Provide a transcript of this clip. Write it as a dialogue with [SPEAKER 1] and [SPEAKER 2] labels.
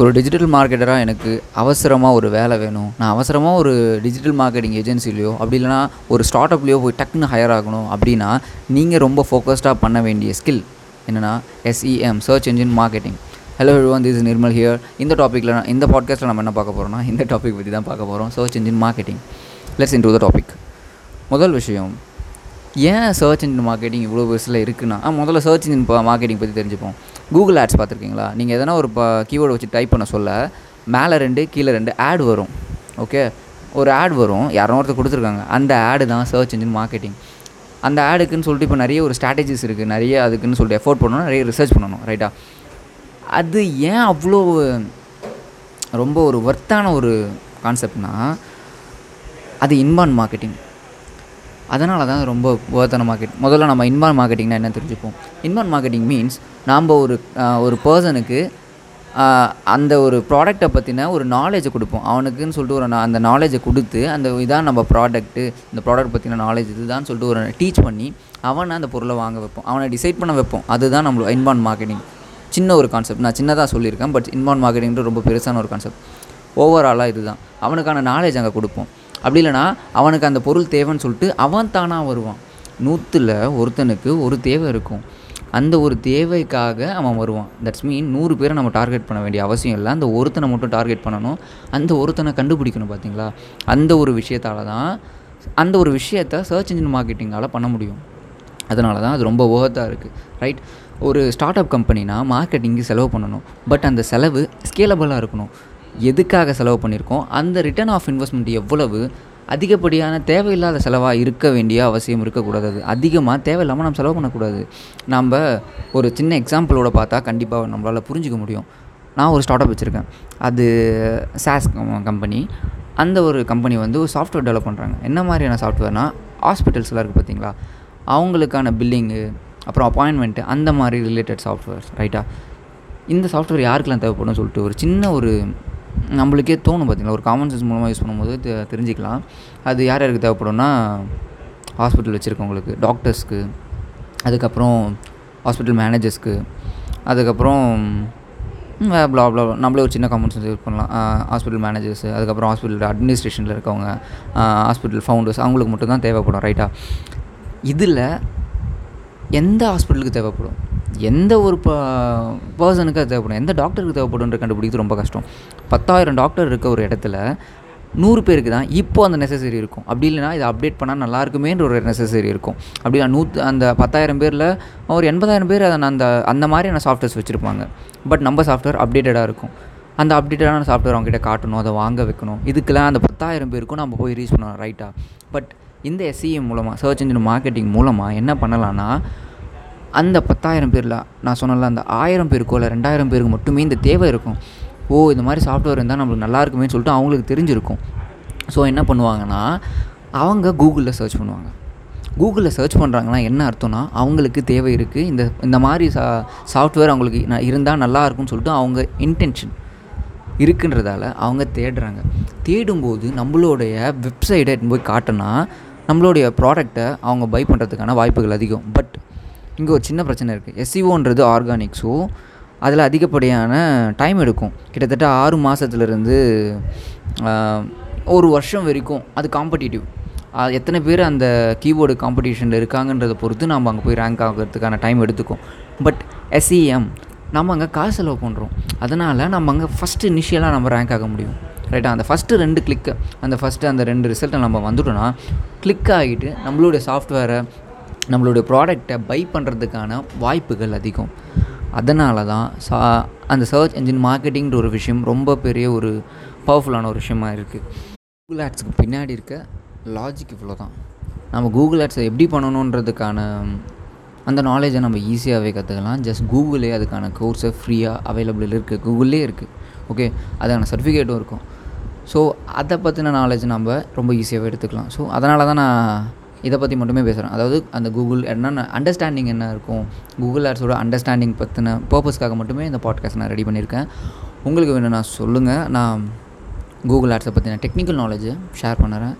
[SPEAKER 1] ஒரு டிஜிட்டல் மார்க்கெட்டராக எனக்கு அவசரமாக ஒரு வேலை வேணும். நான் அவசரமாக ஒரு டிஜிட்டல் மார்க்கெட்டிங் ஏஜென்சிலையோ அப்படி இல்லைனா ஒரு ஸ்டார்ட் அப்லேயோ போய் டக்குன்னு ஹையர் ஆகணும் அப்படின்னா நீங்கள் ரொம்ப ஃபோக்கஸ்டாக பண்ண வேண்டிய ஸ்கில் என்னென்னா SEM search engine marketing hello everyone this Nirmal here இந்த டாப்பிக்கில் இந்த பாட்காஸ்ட்டில் நம்ம என்ன பார்க்க போகிறோம்னா இந்த டாபிக் பற்றி தான் பார்க்க போகிறோம் search engine marketing let's into the topic முதல் விஷயம் ஏன் சர்ச் இன்ஜின் மார்க்கெட்டிங் இவ்வளோ பெருசில் இருக்குன்னா முதல்ல சர்ச் இன்ஜின் மார்க்கெட்டிங் பற்றி தெரிஞ்சுப்போம். கூகுள் ஆட்ஸ் பார்த்துருக்கீங்களா? நீங்கள் எதனா ஒரு கீவேர்டு வச்சு டைப் பண்ண சொல்ல மேலே ரெண்டு கீழே ரெண்டு ஆட் வரும். ஓகே ஒரு ஆட் வரும். யாரோ ஒருத்தர் கொடுத்துருக்காங்க. அந்த ஆடு தான் சர்ச் இன்ஜின் மார்க்கெட்டிங் அந்த ஆடுக்குன்னு சொல்லிட்டு இப்போ நிறைய ஒரு ஸ்ட்ராட்டஜிஸ் இருக்குது நிறைய அதுக்குன்னு சொல்லிட்டு எஃபோர்ட் பண்ணணும். நிறைய ரிசர்ச் பண்ணணும். ரைட்டா அது ஏன் அவ்வளோ ரொம்ப ஒரு ஒர்த்தான ஒரு கான்செப்ட்னா அது இன்பான் மார்க்கெட்டிங் அதனால தான் ரொம்ப ஒர்த்தான மார்க்கெட் முதல்ல நம்ம இன்பான் மார்க்கெட்டிங்னா என்ன தெரிஞ்சுப்போம்? இன்பான் மார்க்கெட்டிங் மீன்ஸ் நாம் ஒரு ஒரு பர்சனுக்கு அந்த ஒரு ப்ராடக்ட்டை பற்றின ஒரு நாலேஜை கொடுப்போம். அவனுக்குன்னு சொல்லிட்டு ஒரு நா- அந்த நாலேஜை கொடுத்து அந்த இதான் நம்ம ப்ராடக்ட்டு இந்த ப்ராடக்ட் பற்றின நாலேஜ் இதுதான் சொல்லிட்டு ஒரு டீச் பண்ணி அவனை அந்த பொருளை வாங்க வைப்போம். அவனை டிசைட் பண்ண வைப்போம். அதுதான் நம்மளோட இன்பான் மார்க்கெட்டிங் சின்ன ஒரு கான்செப்ட் நான் சின்னதாக சொல்லியிருக்கேன் பட் இன்பான் மார்க்கெட்டிங்கிறது ரொம்ப பெருசான ஒரு கான்செப்ட் ஓவராலாக இதுதான். அவனுக்கான நாலேஜ் அங்கே கொடுப்போம். அப்படி இல்லைனா அவனுக்கு அந்த பொருள் தேவைன்னு சொல்லிட்டு அவன் தானாக வருவான். நூற்றில் ஒருத்தனுக்கு ஒரு தேவை இருக்கும். அந்த ஒரு தேவைக்காக அவன் வருவான். தட்ஸ் மீன் நூறு பேரை நம்ம டார்கெட் பண்ண வேண்டிய அவசியம் இல்லை. அந்த ஒருத்தனை மட்டும் டார்கெட் பண்ணணும். அந்த ஒருத்தனை கண்டுபிடிக்கணும் பார்த்தீங்களா? அந்த ஒரு விஷயத்தால தான் அந்த ஒரு விஷயத்தை சர்ச் இன்ஜின் மார்க்கெட்டிங்கால் பண்ண முடியும். அதனால தான் அது ரொம்ப ஓகத்தாக இருக்குது ரைட் ஒரு ஸ்டார்ட் அப் கம்பெனினா மார்க்கெட்டிங்க்கு செலவு பண்ணணும். பட் அந்த செலவு ஸ்கேலபிளாக இருக்கணும். எதுக்காக செலவு பண்ணியிருக்கோம் அந்த ரிட்டர்ன் ஆஃப் இன்வெஸ்ட்மெண்ட் எவ்வளவு அதிகப்படியான தேவையில்லாத செலவாக இருக்க வேண்டிய அவசியம் இருக்கக்கூடாது. அது அதிகமாக தேவையில்லாமல் நம்ம செலவு பண்ணக்கூடாது. நம்ம ஒரு சின்ன எக்ஸாம்பிளோட பார்த்தா கண்டிப்பாக நம்மளால் புரிஞ்சிக்க முடியும். நான் ஒரு ஸ்டார்ட் அப் வச்சுருக்கேன். அது சாஸ் கம்பெனி அந்த ஒரு கம்பெனி வந்து ஒரு சாஃப்ட்வேர் டெவலப் பண்ணுறாங்க என்ன மாதிரியான சாஃப்ட்வேர்னால் ஹாஸ்பிட்டல்ஸ்லாம் இருக்குது பார்த்தீங்களா? அவங்களுக்கான பில்லிங்கு அப்புறம் அப்பாயின்மெண்ட்டு அந்த மாதிரி ரிலேட்டட் சாஃப்ட்வேர்ஸ் ரைட்டா இந்த சாஃப்ட்வேர் யாருக்கெல்லாம் தேவைப்படும் சொல்லிட்டு ஒரு சின்ன ஒரு நம்மளுக்கே தோணும் பார்த்தீங்களா? ஒரு காமன் சென்ஸ் மூலமாக யூஸ் பண்ணும்போது தெ- தெரிஞ்சுக்கலாம். அது யார் யாருக்கு தேவைப்படும்னா ஹாஸ்பிட்டல் வச்சுருக்கவங்களுக்கு டாக்டர்ஸ்க்கு அதுக்கப்புறம் ஹாஸ்பிட்டல் மேனேஜர்ஸ்க்கு அதுக்கப்புறம் ப்ளா ப்ளா நம்மளே ஒரு சின்ன காமன் சென்ஸ் யூஸ் பண்ணலாம். ஹாஸ்பிட்டல் மேனேஜர்ஸ் அதுக்கப்புறம் ஹாஸ்பிட்டல் அட்மினிஸ்ட்ரேஷனில் இருக்கவங்க ஹாஸ்பிட்டல் ஃபவுண்டர்ஸ் அவங்களுக்கு மட்டும் தான் தேவைப்படும் ரைட்டா இதில் எந்த ஹாஸ்பிட்டலுக்கு தேவைப்படும்? எந்த ஒரு ப பர்சனுக்கு அது தேவைப்படும்? எந்த டாக்டருக்கு தேவைப்படும்ன்ற கண்டுபிடிக்கிறது ரொம்ப கஷ்டம். பத்தாயிரம் டாக்டர் இருக்க ஒரு இடத்துல நூறு பேருக்கு தான் இப்போ அந்த நெசசரி இருக்கும். அப்படி இல்லைனா இதை அப்டேட் பண்ணால் நல்லா இருக்குமேன்ற ஒரு நெசசரி இருக்கும். அப்படி நூற்று அந்த பத்தாயிரம் பேரில் ஒரு எண்பதாயிரம் பேர் அதை அந்த அந்த மாதிரியான சாஃப்ட்வேர்ஸ் வச்சுருப்பாங்க. பட் நம்ம சாஃப்ட்வேர் அப்டேட்டடாக இருக்கும். அந்த அப்டேட்டடான சாஃப்ட்வேர் அவங்ககிட்ட காட்டணும் அதை வாங்க வைக்கணும். இதுக்கெல்லாம் அந்த பத்தாயிரம் பேருக்கும் நம்ம போய் ரீச் பண்ணணும் ரைட்டாக பட் இந்த எஸ்சிஎம் மூலமாக சர்ச் இன்ஜின் மார்க்கெட்டிங் மூலமாக என்ன பண்ணலான்னா அந்த பத்தாயிரம் பேரில் நான் சொன்னல அந்த ஆயிரம் பேருக்கோ இல்லை ரெண்டாயிரம் பேருக்கு மட்டுமே இந்த தேவை இருக்கும். ஓ இந்த மாதிரி சாஃப்ட்வேர் இருந்தால் நம்மளுக்கு நல்லா இருக்குமேன்னு சொல்லிட்டு அவங்களுக்கு தெரிஞ்சிருக்கும். ஸோ என்ன பண்ணுவாங்கன்னா அவங்க கூகுளில் சர்ச் பண்ணுவாங்க. கூகுளில் சர்ச் பண்ணுறாங்கன்னா என்ன அர்த்தம்னா அவங்களுக்கு தேவை இருக்குது இந்த இந்த மாதிரி சா சாஃப்ட்வேர் அவங்களுக்கு நான் இருந்தால் நல்லா இருக்கும்னு சொல்லிட்டு அவங்க இன்டென்ஷன் இருக்குன்றதால அவங்க தேடுறாங்க. தேடும்போது நம்மளுடைய வெப்சைட்டை போய் காட்டினா நம்மளுடைய ப்ராடக்டை அவங்க பை பண்ணுறதுக்கான வாய்ப்புகள் அதிகம். பட் இங்கே ஒரு சின்ன பிரச்சனை இருக்குது எஸ்சிஓன்றது ஆர்கானிக் ஸோ அதில் அதிகப்படியான டைம் எடுக்கும். கிட்டத்தட்ட ஆறு மாதத்துலேருந்து ஒரு வருஷம் வரைக்கும் அது காம்படிட்டிவ் எத்தனை பேர் அந்த கீபோர்டு காம்படிஷனில் இருக்காங்கன்றதை பொறுத்து நம்ம அங்கே போய் ரேங்க் ஆகிறதுக்கான டைம் எடுத்துக்கும். பட் எஸ்இஎம் நம்ம அங்கே காசு செலவு பண்ணுறோம் அதனால் நம்ம அங்கே ஃபஸ்ட்டு இனிஷியலாக நம்ம ரேங்க் ஆக முடியும். ரைட்டா அந்த ஃபஸ்ட்டு ரெண்டு கிளிக்கு அந்த ஃபஸ்ட்டு அந்த ரெண்டு ரிசல்ட்டை நம்ம வந்துட்டோன்னா கிளிக் ஆகிட்டு நம்மளுடைய சாஃப்ட்வேரை நம்மளுடைய ப்ராடக்டை பை பண்ணுறதுக்கான வாய்ப்புகள் அதிகம். அதனால தான் சா அந்த சர்ச் என்ஜின் மார்க்கெட்டிங்கிற ஒரு விஷயம் ரொம்ப பெரிய ஒரு பவர்ஃபுல்லான ஒரு விஷயமா இருக்குது கூகுள் ஆட்ஸுக்கு பின்னாடி இருக்க லாஜிக் இவ்வளோ தான் நம்ம கூகுள் ஆட்ஸை எப்படி பண்ணணுன்றதுக்கான அந்த நாலேஜை நம்ம ஈஸியாகவே கற்றுக்கலாம் ஜஸ்ட் கூகுளே அதுக்கான கோர்ஸை ஃப்ரீயாக அவைலபிள் இருக்குது கூகுளே இருக்குது ஓகே அதுக்கான சர்டிஃபிகேட்டும் இருக்கும். ஸோ அதை பற்றின நாலேஜ் நம்ம ரொம்ப ஈஸியாகவே எடுத்துக்கலாம். ஸோ அதனால தான் நான் இதை பற்றி மட்டுமே பேசுகிறேன் அதாவது அந்த கூகுள் என்னென்ன அண்டர்ஸ்டாண்டிங் என்ன இருக்கும்? கூகுள் ஆட்ஸோட அண்டர்ஸ்டாண்டிங் பற்றின பர்பஸ்க்காக மட்டுமே இந்த பாட்காஸ்ட் நான் ரெடி பண்ணியிருக்கேன். உங்களுக்கு வேணும்னா சொல்லுங்கள் நான் கூகுள் ஆட்ஸை பற்றின டெக்னிக்கல் நாலேஜை ஷேர் பண்ணுறேன்.